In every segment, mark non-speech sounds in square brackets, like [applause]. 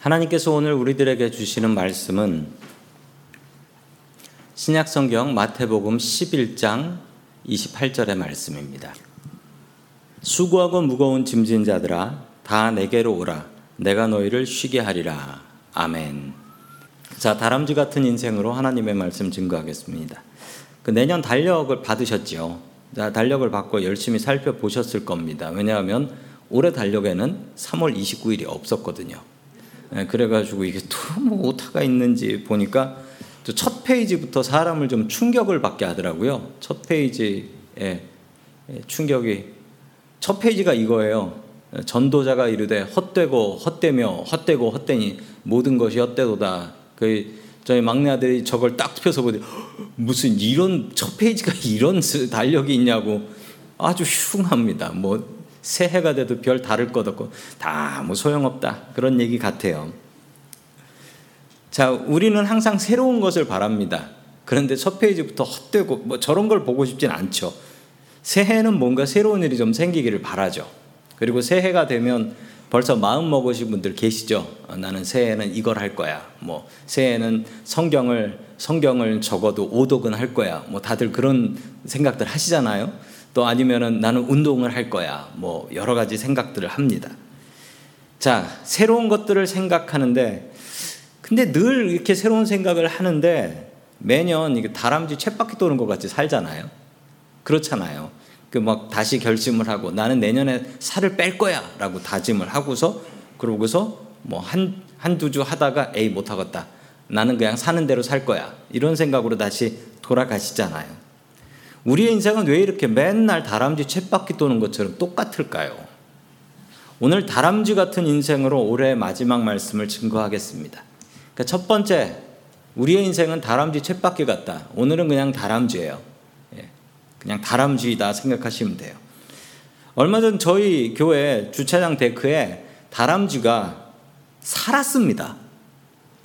하나님께서 오늘 우리들에게 주시는 말씀은 신약성경 마태복음 11장 28절의 말씀입니다. 수고하고 무거운 짐진 자들아 다 내게로 오라 내가 너희를 쉬게 하리라. 아멘. 자, 다람쥐 같은 인생으로 하나님의 말씀 증거하겠습니다. 그 내년 달력을 받으셨죠. 자, 달력을 받고 열심히 살펴보셨을 겁니다. 왜냐하면 올해 달력에는 3월 29일이 없었거든요. 예, 그래가지고 이게 또 뭐 오타가 있는지 보니까 첫 페이지부터 사람을 좀 충격을 받게 하더라고요. 첫 페이지에 예, 충격이 첫 페이지가 이거예요. 전도자가 이르되 헛되고 헛되며 헛되고 헛되니 모든 것이 헛되도다. 그 저희 막내 아들이 저걸 딱 펴서 보더니 무슨 이런 첫 페이지가 이런 달력이 있냐고 아주 흉합니다. 뭐 새해가 돼도 별 다를 것 없고 다뭐 소용없다 그런 얘기 같아요. 자, 우리는 항상 새로운 것을 바랍니다. 그런데 첫 페이지부터 헛되고 뭐 저런 걸 보고 싶진 않죠. 새해는 뭔가 새로운 일이 좀 생기기를 바라죠. 그리고 새해가 되면 벌써 마음 먹으신 분들 계시죠. 어, 나는 새해는 이걸 할 거야. 뭐 새해는 성경을 성경을 적어도 오독은 할 거야. 뭐 다들 그런 생각들 하시잖아요. 또 아니면은 나는 운동을 할 거야. 뭐 여러 가지 생각들을 합니다. 자, 새로운 것들을 생각하는데 근데 늘 이렇게 새로운 생각을 하는데 매년 이게 다람쥐 쳇바퀴 도는 것 같이 살잖아요. 그렇잖아요. 그 막 다시 결심을 하고 나는 내년에 살을 뺄 거야라고 다짐을 하고서 그러고서 뭐 한 한두 주 하다가 에이 못 하겠다. 나는 그냥 사는 대로 살 거야. 이런 생각으로 다시 돌아가시잖아요. 우리의 인생은 왜 이렇게 맨날 다람쥐 챗바퀴 도는 것처럼 똑같을까요? 오늘 다람쥐 같은 인생으로 올해 마지막 말씀을 증거하겠습니다. 그러니까 첫 번째, 우리의 인생은 다람쥐 챗바퀴 같다. 오늘은 그냥 다람쥐예요. 예, 그냥 다람쥐다 생각하시면 돼요. 얼마 전 저희 교회 주차장 데크에 다람쥐가 살았습니다.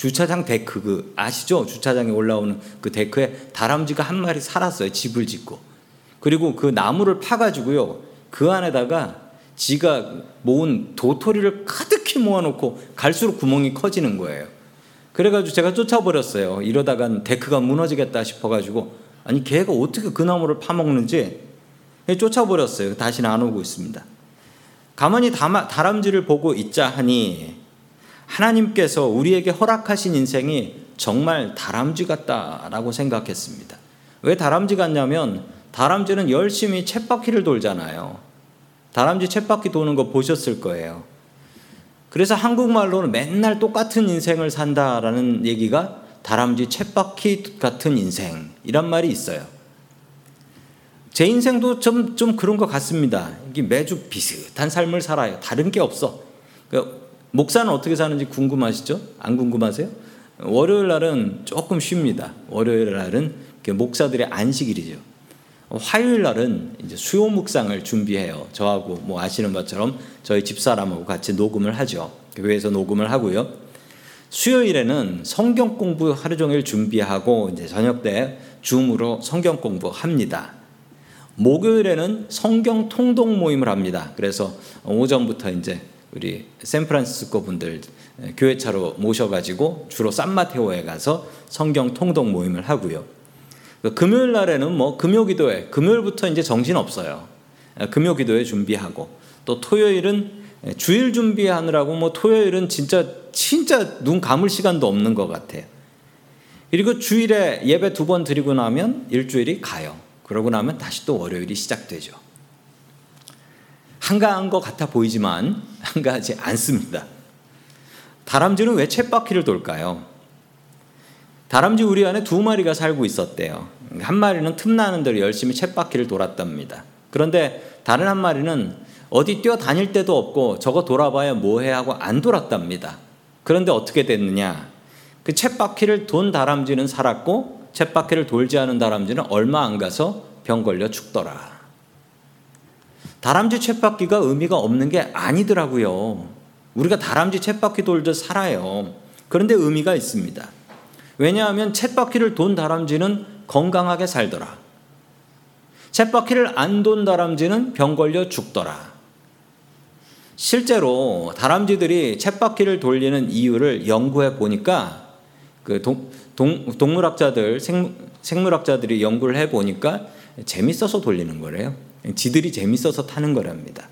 주차장 데크 그 아시죠? 주차장에 올라오는 그 데크에 다람쥐가 한 마리 살았어요. 집을 짓고. 그리고 그 나무를 파가지고요. 그 안에다가 지가 모은 도토리를 가득히 모아놓고 갈수록 구멍이 커지는 거예요. 그래가지고 제가 쫓아버렸어요. 이러다간 데크가 무너지겠다 싶어가지고 아니 걔가 어떻게 그 나무를 파먹는지 쫓아버렸어요. 다시는 안 오고 있습니다. 가만히 다람쥐를 보고 있자 하니 하나님께서 우리에게 허락하신 인생이 정말 다람쥐 같다라고 생각했습니다. 왜 다람쥐 같냐면 다람쥐는 열심히 쳇바퀴를 돌잖아요. 다람쥐 쳇바퀴 도는 거 보셨을 거예요. 그래서 한국말로는 맨날 똑같은 인생을 산다라는 얘기가 다람쥐 쳇바퀴 같은 인생이란 말이 있어요. 제 인생도 좀, 좀 그런 것 같습니다. 이게 매주 비슷한 삶을 살아요. 다른 게 없어. 그러니까 목사는 어떻게 사는지 궁금하시죠? 안 궁금하세요? 월요일 날은 조금 쉽니다. 월요일 날은 목사들의 안식일이죠. 화요일 날은 이제 수요 묵상을 준비해요. 저하고 뭐 아시는 것처럼 저희 집사람하고 같이 녹음을 하죠. 교회에서 녹음을 하고요. 수요일에는 성경 공부 하루 종일 준비하고 이제 저녁 때 줌으로 성경 공부합니다. 목요일에는 성경 통독 모임을 합니다. 그래서 오전부터 이제 우리 샌프란시스코 분들 교회차로 모셔가지고 주로 산마테오에 가서 성경 통독 모임을 하고요. 그 금요일 날에는 뭐 금요 기도회 금요일부터 이제 정신 없어요. 금요 기도회 준비하고 또 토요일은 주일 준비하느라고 뭐 토요일은 진짜 진짜 눈 감을 시간도 없는 것 같아요. 그리고 주일에 예배 두 번 드리고 나면 일주일이 가요. 그러고 나면 다시 또 월요일이 시작되죠. 한가한 것 같아 보이지만 한가하지 않습니다. 다람쥐는 왜 쳇바퀴를 돌까요? 다람쥐 우리 안에 두 마리가 살고 있었대요. 한 마리는 틈나는 대로 열심히 쳇바퀴를 돌았답니다. 그런데 다른 한 마리는 어디 뛰어다닐 데도 없고 저거 돌아봐야 뭐해 하고 안 돌았답니다. 그런데 어떻게 됐느냐? 그 쳇바퀴를 돈 다람쥐는 살았고 쳇바퀴를 돌지 않은 다람쥐는 얼마 안 가서 병 걸려 죽더라. 다람쥐 쳇바퀴가 의미가 없는 게 아니더라고요. 우리가 다람쥐 쳇바퀴 돌듯 살아요. 그런데 의미가 있습니다. 왜냐하면 쳇바퀴를 돈 다람쥐는 건강하게 살더라. 쳇바퀴를 안 돈 다람쥐는 병 걸려 죽더라. 실제로 다람쥐들이 쳇바퀴를 돌리는 이유를 연구해 보니까 그 동, 동, 동물학자들 생, 생물학자들이 연구를 해 보니까 재밌어서 돌리는 거래요. 지들이 재밌어서 타는 거랍니다.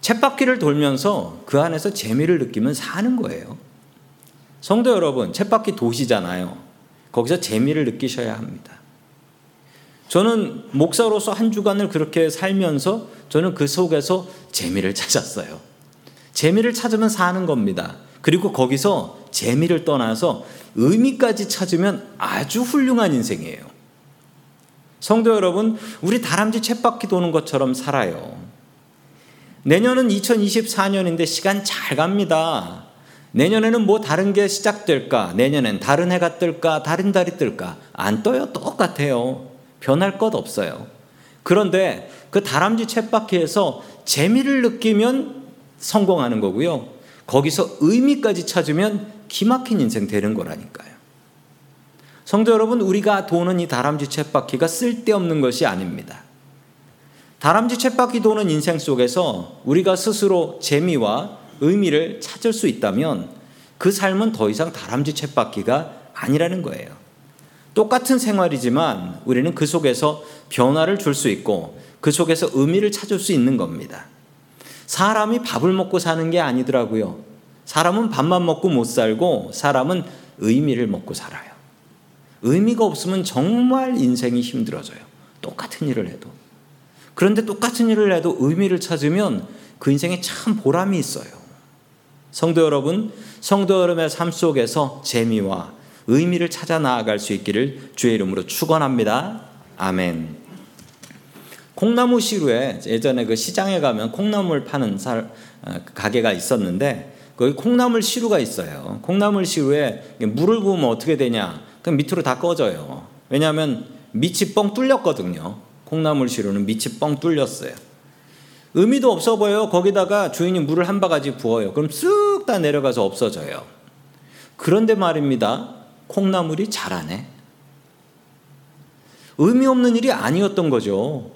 쳇바퀴를 돌면서 그 안에서 재미를 느끼면 사는 거예요. 성도 여러분, 쳇바퀴 도시잖아요. 거기서 재미를 느끼셔야 합니다. 저는 목사로서 한 주간을 그렇게 살면서 저는 그 속에서 재미를 찾았어요. 재미를 찾으면 사는 겁니다. 그리고 거기서 재미를 떠나서 의미까지 찾으면 아주 훌륭한 인생이에요. 성도 여러분, 우리 다람쥐 쳇바퀴 도는 것처럼 살아요. 내년은 2024년인데 시간 잘 갑니다. 내년에는 뭐 다른 게 시작될까? 내년엔 다른 해가 뜰까? 다른 달이 뜰까? 안 떠요. 똑같아요. 변할 것 없어요. 그런데 그 다람쥐 쳇바퀴에서 재미를 느끼면 성공하는 거고요. 거기서 의미까지 찾으면 기막힌 인생 되는 거라니까요. 성도 여러분, 우리가 도는 이 다람쥐 쳇바퀴가 쓸데없는 것이 아닙니다. 다람쥐 쳇바퀴 도는 인생 속에서 우리가 스스로 재미와 의미를 찾을 수 있다면 그 삶은 더 이상 다람쥐 쳇바퀴가 아니라는 거예요. 똑같은 생활이지만 우리는 그 속에서 변화를 줄 수 있고 그 속에서 의미를 찾을 수 있는 겁니다. 사람이 밥을 먹고 사는 게 아니더라고요. 사람은 밥만 먹고 못 살고 사람은 의미를 먹고 살아요. 의미가 없으면 정말 인생이 힘들어져요. 똑같은 일을 해도. 그런데 똑같은 일을 해도 의미를 찾으면 그 인생에 참 보람이 있어요. 성도 여러분, 성도 여러분의 삶 속에서 재미와 의미를 찾아 나아갈 수 있기를 주의 이름으로 축원합니다. 아멘. 콩나무 시루에 예전에 그 시장에 가면 콩나물 파는 살, 어, 가게가 있었는데 거기 콩나물 시루가 있어요. 콩나물 시루에 물을 부으면 어떻게 되냐? 그럼 밑으로 다 꺼져요. 왜냐하면 밑이 뻥 뚫렸거든요. 콩나물 시루는 밑이 뻥 뚫렸어요. 의미도 없어 보여요. 거기다가 주인이 물을 한 바가지 부어요. 그럼 쓱 다 내려가서 없어져요. 그런데 말입니다. 콩나물이 자라네. 의미 없는 일이 아니었던 거죠.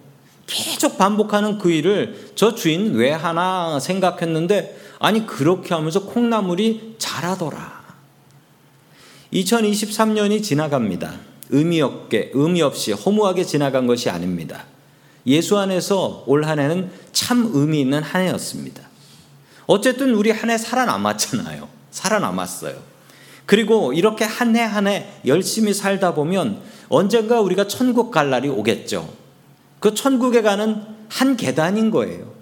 계속 반복하는 그 일을 저 주인 왜 하나 생각했는데 아니 그렇게 하면서 콩나물이 자라더라. 2023년이 지나갑니다. 의미 없게 의미 없이 허무하게 지나간 것이 아닙니다. 예수 안에서 올 한 해는 참 의미 있는 한 해였습니다. 어쨌든 우리 한 해 살아남았잖아요. 살아남았어요. 그리고 이렇게 한 해 한 해 열심히 살다 보면 언젠가 우리가 천국 갈 날이 오겠죠. 그 천국에 가는 한 계단인 거예요.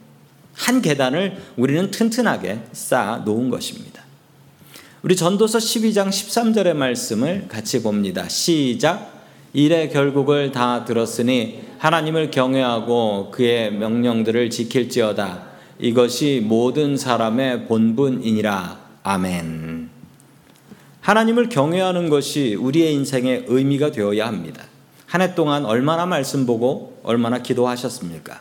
한 계단을 우리는 튼튼하게 쌓아 놓은 것입니다. 우리 전도서 12장 13절의 말씀을 같이 봅니다. 시작. 일의 결국을 다 들었으니 하나님을 경외하고 그의 명령들을 지킬지어다. 이것이 모든 사람의 본분이니라. 아멘. 하나님을 경외하는 것이 우리의 인생의 의미가 되어야 합니다. 한 해 동안 얼마나 말씀 보고 얼마나 기도하셨습니까?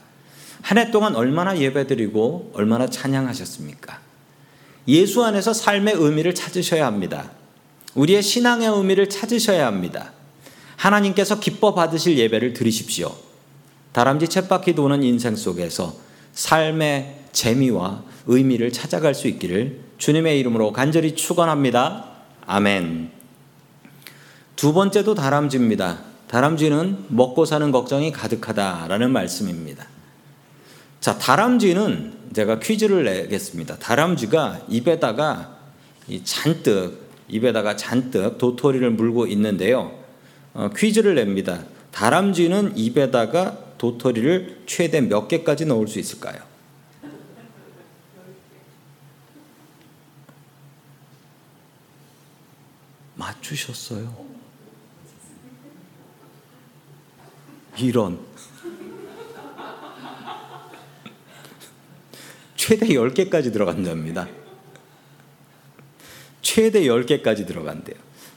한 해 동안 얼마나 예배드리고 얼마나 찬양하셨습니까? 예수 안에서 삶의 의미를 찾으셔야 합니다. 우리의 신앙의 의미를 찾으셔야 합니다. 하나님께서 기뻐 받으실 예배를 드리십시오. 다람쥐 쳇바퀴 도는 인생 속에서 삶의 재미와 의미를 찾아갈 수 있기를 주님의 이름으로 간절히 축원합니다. 아멘. 두 번째도 다람쥐입니다. 다람쥐는 먹고 사는 걱정이 가득하다라는 말씀입니다. 자, 다람쥐는 제가 퀴즈를 내겠습니다. 다람쥐가 입에다가 잔뜩 입에다가 잔뜩 도토리를 물고 있는데요. 어, 퀴즈를 냅니다. 다람쥐는 입에다가 도토리를 최대 몇 개까지 넣을 수 있을까요? 맞추셨어요. 이런. 최대 10개까지 들어간답니다. 최대 10개까지 들어간대요.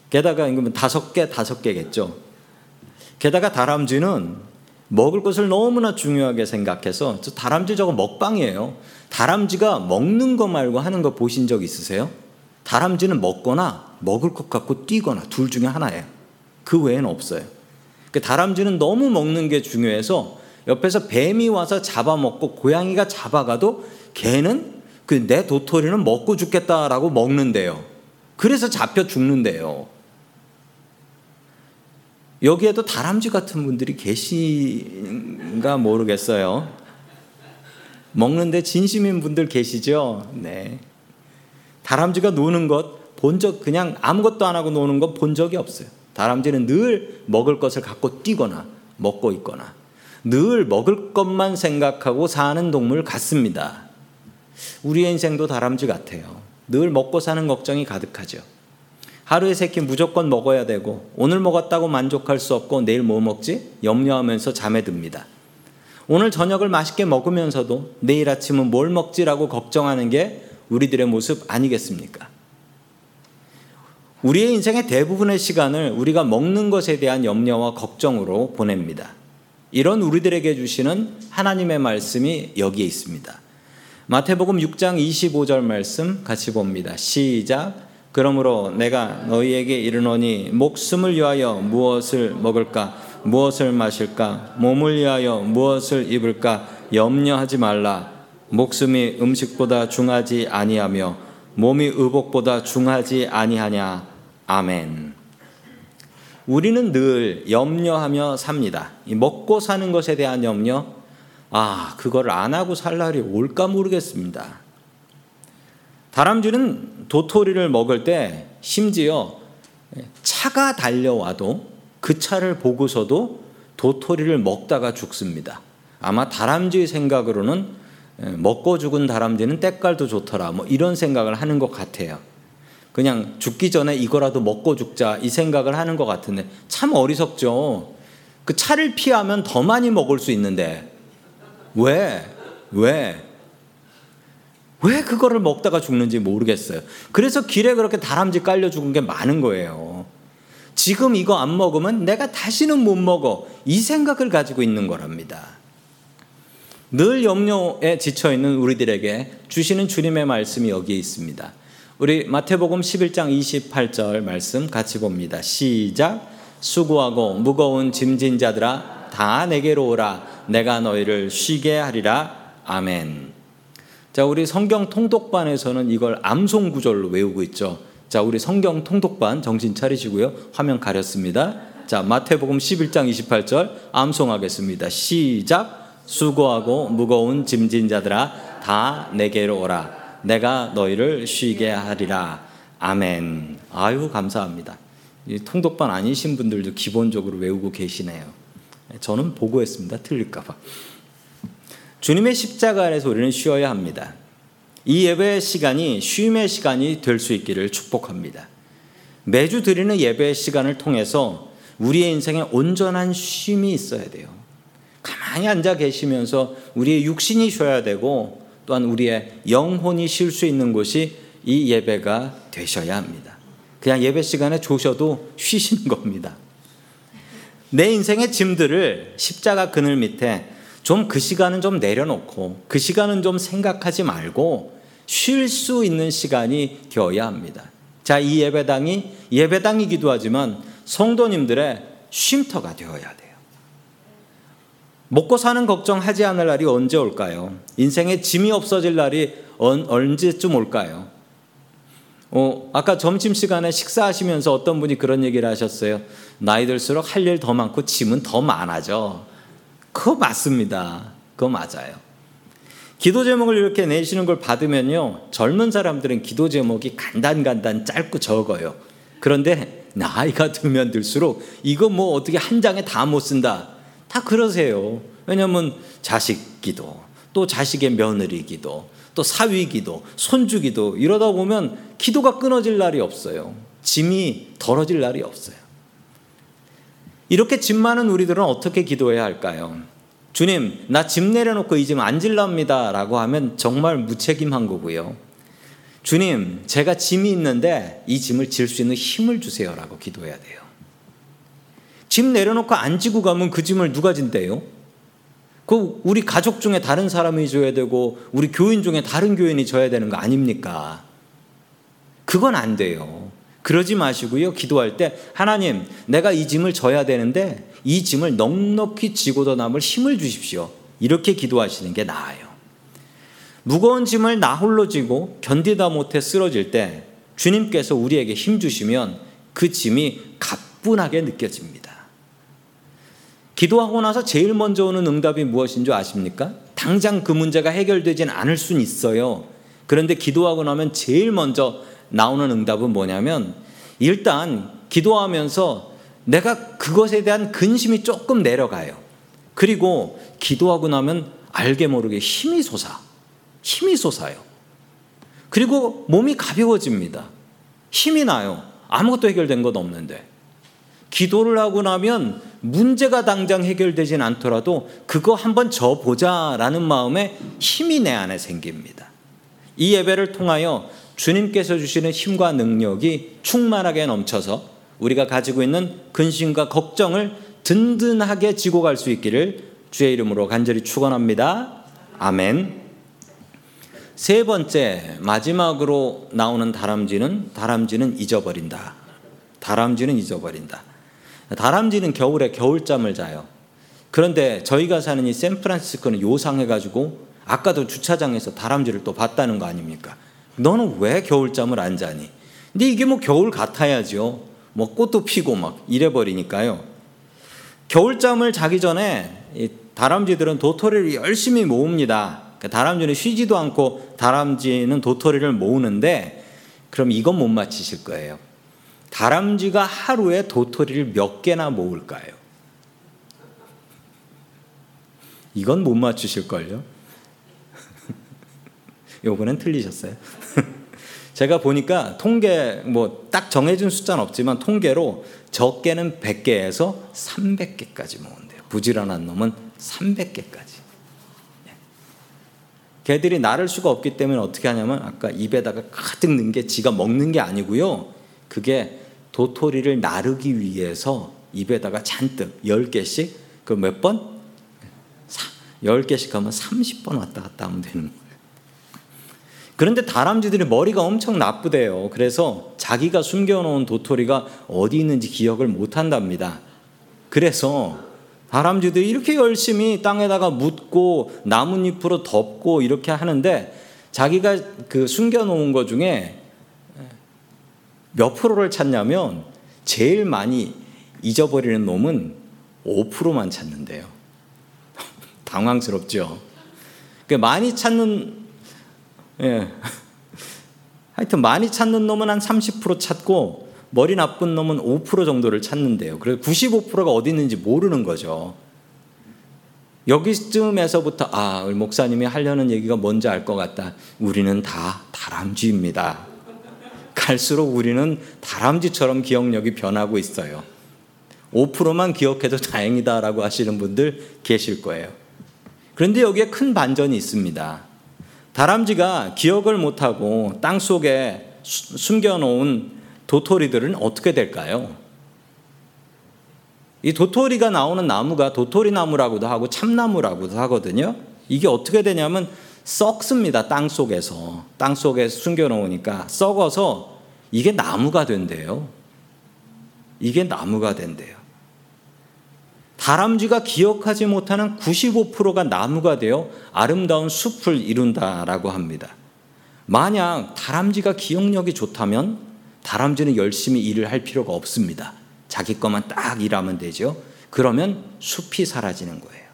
게다가 이거면 5개, 5개겠죠. 게다가 다람쥐는 먹을 것을 너무나 중요하게 생각해서 저 다람쥐 저거 먹방이에요. 다람쥐가 먹는 거 말고 하는 거 보신 적 있으세요? 다람쥐는 먹거나 먹을 것 같고 뛰거나 둘 중에 하나예요. 그 외에는 없어요. 그 다람쥐는 너무 먹는 게 중요해서 옆에서 뱀이 와서 잡아먹고 고양이가 잡아가도 개는 그 내 도토리는 먹고 죽겠다라고 먹는데요. 그래서 잡혀 죽는데요. 여기에도 다람쥐 같은 분들이 계신가 모르겠어요. 먹는데 진심인 분들 계시죠? 네. 다람쥐가 노는 것 본 적 그냥 아무것도 안 하고 노는 것 본 적이 없어요. 다람쥐는 늘 먹을 것을 갖고 뛰거나 먹고 있거나 늘 먹을 것만 생각하고 사는 동물 같습니다. 우리의 인생도 다람쥐 같아요. 늘 먹고 사는 걱정이 가득하죠. 하루에 세 끼 무조건 먹어야 되고 오늘 먹었다고 만족할 수 없고 내일 뭐 먹지? 염려하면서 잠에 듭니다. 오늘 저녁을 맛있게 먹으면서도 내일 아침은 뭘 먹지라고 걱정하는 게 우리들의 모습 아니겠습니까? 우리의 인생의 대부분의 시간을 우리가 먹는 것에 대한 염려와 걱정으로 보냅니다. 이런 우리들에게 주시는 하나님의 말씀이 여기에 있습니다. 마태복음 6장 25절 말씀 같이 봅니다. 시작. 그러므로 내가 너희에게 이르노니 목숨을 위하여 무엇을 먹을까 무엇을 마실까 몸을 위하여 무엇을 입을까 염려하지 말라. 목숨이 음식보다 중하지 아니하며 몸이 의복보다 중하지 아니하냐. 아멘. 우리는 늘 염려하며 삽니다. 먹고 사는 것에 대한 염려, 아, 그걸 안 하고 살 날이 올까 모르겠습니다. 다람쥐는 도토리를 먹을 때 심지어 차가 달려와도 그 차를 보고서도 도토리를 먹다가 죽습니다. 아마 다람쥐의 생각으로는 먹고 죽은 다람쥐는 때깔도 좋더라. 뭐 이런 생각을 하는 것 같아요. 그냥 죽기 전에 이거라도 먹고 죽자 이 생각을 하는 것 같은데 참 어리석죠. 그 차를 피하면 더 많이 먹을 수 있는데 왜? 왜? 왜 그거를 먹다가 죽는지 모르겠어요. 그래서 길에 그렇게 다람쥐 깔려 죽은 게 많은 거예요. 지금 이거 안 먹으면 내가 다시는 못 먹어. 이 생각을 가지고 있는 거랍니다. 늘 염려에 지쳐 있는 우리들에게 주시는 주님의 말씀이 여기에 있습니다. 우리 마태복음 11장 28절 말씀 같이 봅니다. 시작. 수고하고 무거운 짐진 자들아 다 내게로 오라. 내가 너희를 쉬게 하리라. 아멘. 자, 우리 성경 통독반에서는 이걸 암송 구절로 외우고 있죠. 자, 우리 성경 통독반 정신 차리시고요. 화면 가렸습니다. 자, 마태복음 11장 28절 암송하겠습니다. 시작. 수고하고 무거운 짐진 자들아 다 내게로 오라. 내가 너희를 쉬게 하리라. 아멘. 아유, 감사합니다. 통독반 아니신 분들도 기본적으로 외우고 계시네요. 저는 보고했습니다. 틀릴까봐. 주님의 십자가 아래서 우리는 쉬어야 합니다. 이 예배 시간이 쉼의 시간이 될 수 있기를 축복합니다. 매주 드리는 예배 시간을 통해서 우리의 인생에 온전한 쉼이 있어야 돼요. 가만히 앉아 계시면서 우리의 육신이 쉬어야 되고 또한 우리의 영혼이 쉴 수 있는 곳이 이 예배가 되셔야 합니다. 그냥 예배 시간에 조셔도 쉬시는 겁니다. 내 인생의 짐들을 십자가 그늘 밑에 좀 그 시간은 좀 내려놓고 그 시간은 좀 생각하지 말고 쉴 수 있는 시간이 되어야 합니다. 자, 이 예배당이 예배당이기도 하지만 성도님들의 쉼터가 되어야 돼요. 먹고 사는 걱정하지 않을 날이 언제 올까요? 인생에 짐이 없어질 날이 언제쯤 올까요? 어, 아까 점심시간에 식사하시면서 어떤 분이 그런 얘기를 하셨어요. 나이 들수록 할 일 더 많고 짐은 더 많아져. 그거 맞습니다. 그거 맞아요. 기도 제목을 이렇게 내시는 걸 받으면요. 젊은 사람들은 기도 제목이 간단간단 짧고 적어요. 그런데 나이가 들면 들수록 이거 뭐 어떻게 한 장에 다 못 쓴다. 다 그러세요. 왜냐하면 자식 기도, 또 자식의 며느리 기도, 또 사위 기도, 손주 기도 이러다 보면 기도가 끊어질 날이 없어요. 짐이 덜어질 날이 없어요. 이렇게 짐 많은 우리들은 어떻게 기도해야 할까요? 주님, 나 짐 내려놓고 이 짐 안 질랍니다. 라고 하면 정말 무책임한 거고요. 주님, 제가 짐이 있는데 이 짐을 질 수 있는 힘을 주세요. 라고 기도해야 돼요. 짐 내려놓고 안 지고 가면 그 짐을 누가 진대요? 그 우리 가족 중에 다른 사람이 줘야 되고 우리 교인 중에 다른 교인이 져야 되는 거 아닙니까? 그건 안 돼요. 그러지 마시고요. 기도할 때 하나님, 내가 이 짐을 져야 되는데 이 짐을 넉넉히 지고도 남을 힘을 주십시오. 이렇게 기도하시는 게 나아요. 무거운 짐을 나 홀로 지고 견디다 못해 쓰러질 때 주님께서 우리에게 힘 주시면 그 짐이 가뿐하게 느껴집니다. 기도하고 나서 제일 먼저 오는 응답이 무엇인 줄 아십니까? 당장 그 문제가 해결되진 않을 수는 있어요. 그런데 기도하고 나면 제일 먼저 나오는 응답은 뭐냐면 일단 기도하면서 내가 그것에 대한 근심이 조금 내려가요. 그리고 기도하고 나면 알게 모르게 힘이 솟아. 힘이 솟아요. 그리고 몸이 가벼워집니다. 힘이 나요. 아무것도 해결된 것 없는데. 기도를 하고 나면 문제가 당장 해결되진 않더라도 그거 한번 져 보자라는 마음에 힘이 내 안에 생깁니다. 이 예배를 통하여 주님께서 주시는 힘과 능력이 충만하게 넘쳐서 우리가 가지고 있는 근심과 걱정을 든든하게 지고 갈 수 있기를 주의 이름으로 간절히 축원합니다. 아멘. 세 번째 마지막으로 나오는 다람쥐는 다람쥐는 잊어버린다. 다람쥐는 잊어버린다. 다람쥐는 겨울에 겨울잠을 자요. 그런데 저희가 사는 이 샌프란시스코는 요상해가지고 아까도 주차장에서 다람쥐를 또 봤다는 거 아닙니까? 너는 왜 겨울잠을 안 자니? 근데 이게 뭐 겨울 같아야죠. 뭐 꽃도 피고 막 이래 버리니까요. 겨울잠을 자기 전에 다람쥐들은 도토리를 열심히 모읍니다. 그러니까 다람쥐는 쉬지도 않고 다람쥐는 도토리를 모으는데 그럼 이건 못 맞히실 거예요. 다람쥐가 하루에 도토리를 몇 개나 모을까요? 이건 못 맞추실 걸요. [laughs] 요번엔 틀리셨어요. [laughs] 제가 보니까 통계 뭐 딱 정해진 숫자는 없지만 통계로 적게는 100개에서 300개까지 모은대요. 부지런한 놈은 300개까지. 예. 개들이 나를 수가 없기 때문에 어떻게 하냐면 아까 입에다가 가득 넣은 게 지가 먹는 게 아니고요. 그게 도토리를 나르기 위해서 입에다가 잔뜩 10개씩 그 몇 번? 10개씩 하면 30번 왔다 갔다 하면 되는 거예요. 그런데 다람쥐들이 머리가 엄청 나쁘대요. 그래서 자기가 숨겨놓은 도토리가 어디 있는지 기억을 못 한답니다. 그래서 다람쥐들이 이렇게 열심히 땅에다가 묻고 나뭇잎으로 덮고 이렇게 하는데 자기가 그 숨겨놓은 것 중에 몇 프로를 찾냐면 제일 많이 잊어버리는 놈은 5%만 찾는데요. [laughs] 당황스럽죠. 그 많이 찾는 예. [laughs] 하여튼 많이 찾는 놈은 한 30% 찾고 머리 나쁜 놈은 5% 정도를 찾는데요. 그래서 95%가 어디 있는지 모르는 거죠. 여기쯤에서부터 아, 목사님이 하려는 얘기가 뭔지 알 것 같다. 우리는 다 다람쥐입니다. 갈수록 우리는 다람쥐처럼 기억력이 변하고 있어요. 5%만 기억해도 다행이다라고 하시는 분들 계실 거예요. 그런데 여기에 큰 반전이 있습니다. 다람쥐가 기억을 못하고 땅 속에 숨겨놓은 도토리들은 어떻게 될까요? 이 도토리가 나오는 나무가 도토리 나무라고도 하고 참나무라고도 하거든요. 이게 어떻게 되냐면 썩습니다. 땅 속에서. 땅 속에 숨겨놓으니까 썩어서 이게 나무가 된대요. 이게 나무가 된대요. 다람쥐가 기억하지 못하는 95%가 나무가 되어 아름다운 숲을 이룬다라고 합니다. 만약 다람쥐가 기억력이 좋다면 다람쥐는 열심히 일을 할 필요가 없습니다. 자기 것만 딱 일하면 되죠. 그러면 숲이 사라지는 거예요.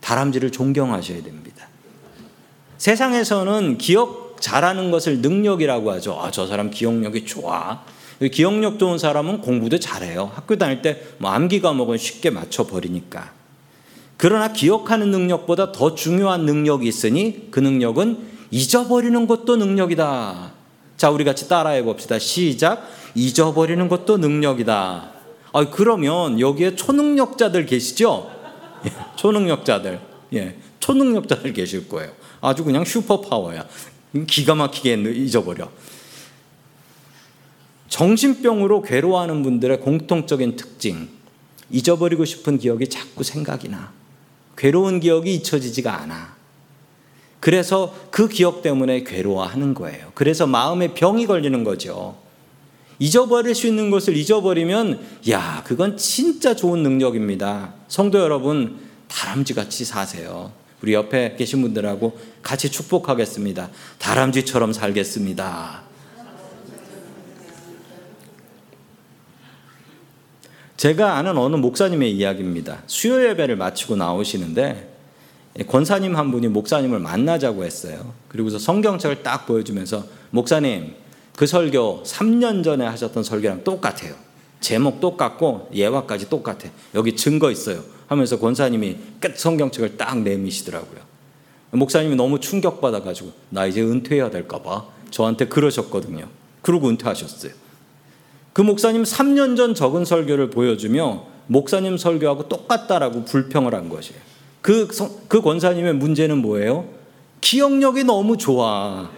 다람쥐를 존경하셔야 됩니다. 세상에서는 기억 잘하는 것을 능력이라고 하죠. 아, 저 사람 기억력이 좋아. 기억력 좋은 사람은 공부도 잘해요. 학교 다닐 때 뭐 암기 과목은 쉽게 맞춰 버리니까. 그러나 기억하는 능력보다 더 중요한 능력이 있으니 그 능력은 잊어버리는 것도 능력이다. 자, 우리 같이 따라해 봅시다. 시작. 잊어버리는 것도 능력이다. 아, 그러면 여기에 초능력자들 계시죠? 예, 초능력자들. 예, 초능력자들 계실 거예요. 아주 그냥 슈퍼파워야. 기가 막히게 잊어버려. 정신병으로 괴로워하는 분들의 공통적인 특징, 잊어버리고 싶은 기억이 자꾸 생각이 나. 괴로운 기억이 잊혀지지가 않아. 그래서 그 기억 때문에 괴로워하는 거예요. 그래서 마음에 병이 걸리는 거죠. 잊어버릴 수 있는 것을 잊어버리면, 야, 그건 진짜 좋은 능력입니다. 성도 여러분, 다람쥐 같이 사세요. 우리 옆에 계신 분들하고 같이 축복하겠습니다. 다람쥐처럼 살겠습니다. 제가 아는 어느 목사님의 이야기입니다. 수요 예배를 마치고 나오시는데 권사님 한 분이 목사님을 만나자고 했어요. 그리고서 성경책을 딱 보여주면서 목사님 그 설교 3년 전에 하셨던 설교랑 똑같아요. 제목 똑같고 예화까지 똑같아. 여기 증거 있어요. 하면서 권사님이 끝 성경책을 딱 내미시더라고요. 목사님이 너무 충격받아가지고 나 이제 은퇴해야 될까봐 저한테 그러셨거든요. 그러고 은퇴하셨어요. 그 목사님 3년 전 적은 설교를 보여주며 목사님 설교하고 똑같다라고 불평을 한 것이에요. 그, 그 권사님의 문제는 뭐예요? 기억력이 너무 좋아.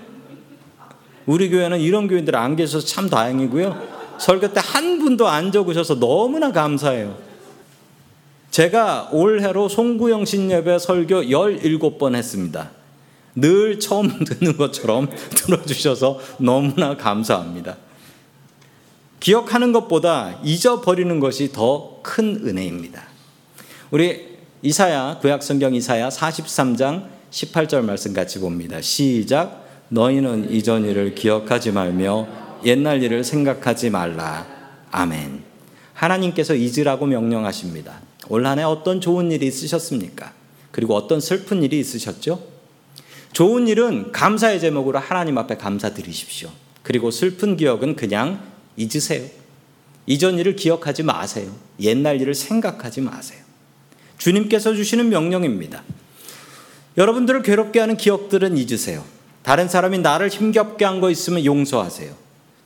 우리 교회는 이런 교인들 안 계셔서 참 다행이고요. 설교 때 한 분도 안 적으셔서 너무나 감사해요. 제가 올해로 송구영 신예배 설교 17번 했습니다. 늘 처음 [laughs] 듣는 것처럼 들어주셔서 너무나 감사합니다. 기억하는 것보다 잊어버리는 것이 더 큰 은혜입니다. 우리 이사야 구약 성경 이사야 43장 18절 말씀 같이 봅니다. 시작 너희는 이전 일을 기억하지 말며 옛날 일을 생각하지 말라. 아멘. 하나님께서 잊으라고 명령하십니다. 올 한 해 어떤 좋은 일이 있으셨습니까? 그리고 어떤 슬픈 일이 있으셨죠? 좋은 일은 감사의 제목으로 하나님 앞에 감사드리십시오. 그리고 슬픈 기억은 그냥 잊으세요. 이전 일을 기억하지 마세요. 옛날 일을 생각하지 마세요. 주님께서 주시는 명령입니다. 여러분들을 괴롭게 하는 기억들은 잊으세요. 다른 사람이 나를 힘겹게 한 거 있으면 용서하세요.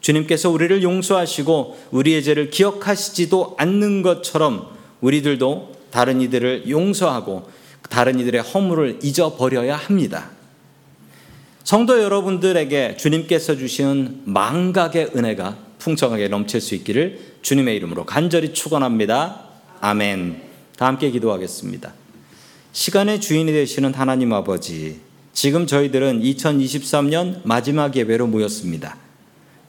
주님께서 우리를 용서하시고 우리의 죄를 기억하시지도 않는 것처럼 우리들도 다른 이들을 용서하고 다른 이들의 허물을 잊어버려야 합니다. 성도 여러분들에게 주님께서 주시는 망각의 은혜가 풍성하게 넘칠 수 있기를 주님의 이름으로 간절히 축원합니다. 아멘. 다 함께 기도하겠습니다. 시간의 주인이 되시는 하나님 아버지, 지금 저희들은 2023년 마지막 예배로 모였습니다.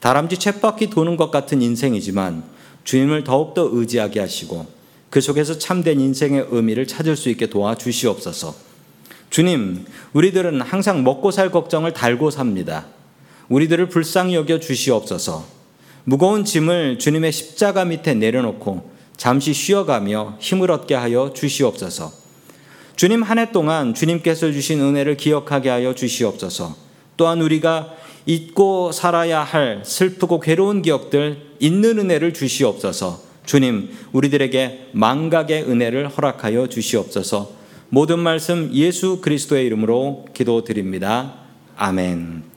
다람쥐 쳇바퀴 도는 것 같은 인생이지만 주님을 더욱더 의지하게 하시고 그 속에서 참된 인생의 의미를 찾을 수 있게 도와 주시옵소서. 주님, 우리들은 항상 먹고 살 걱정을 달고 삽니다. 우리들을 불쌍히 여겨 주시옵소서. 무거운 짐을 주님의 십자가 밑에 내려놓고 잠시 쉬어가며 힘을 얻게 하여 주시옵소서. 주님 한 해 동안 주님께서 주신 은혜를 기억하게 하여 주시옵소서. 또한 우리가 잊고 살아야 할 슬프고 괴로운 기억들 있는 은혜를 주시옵소서. 주님, 우리들에게 망각의 은혜를 허락하여 주시옵소서. 모든 말씀 예수 그리스도의 이름으로 기도드립니다. 아멘.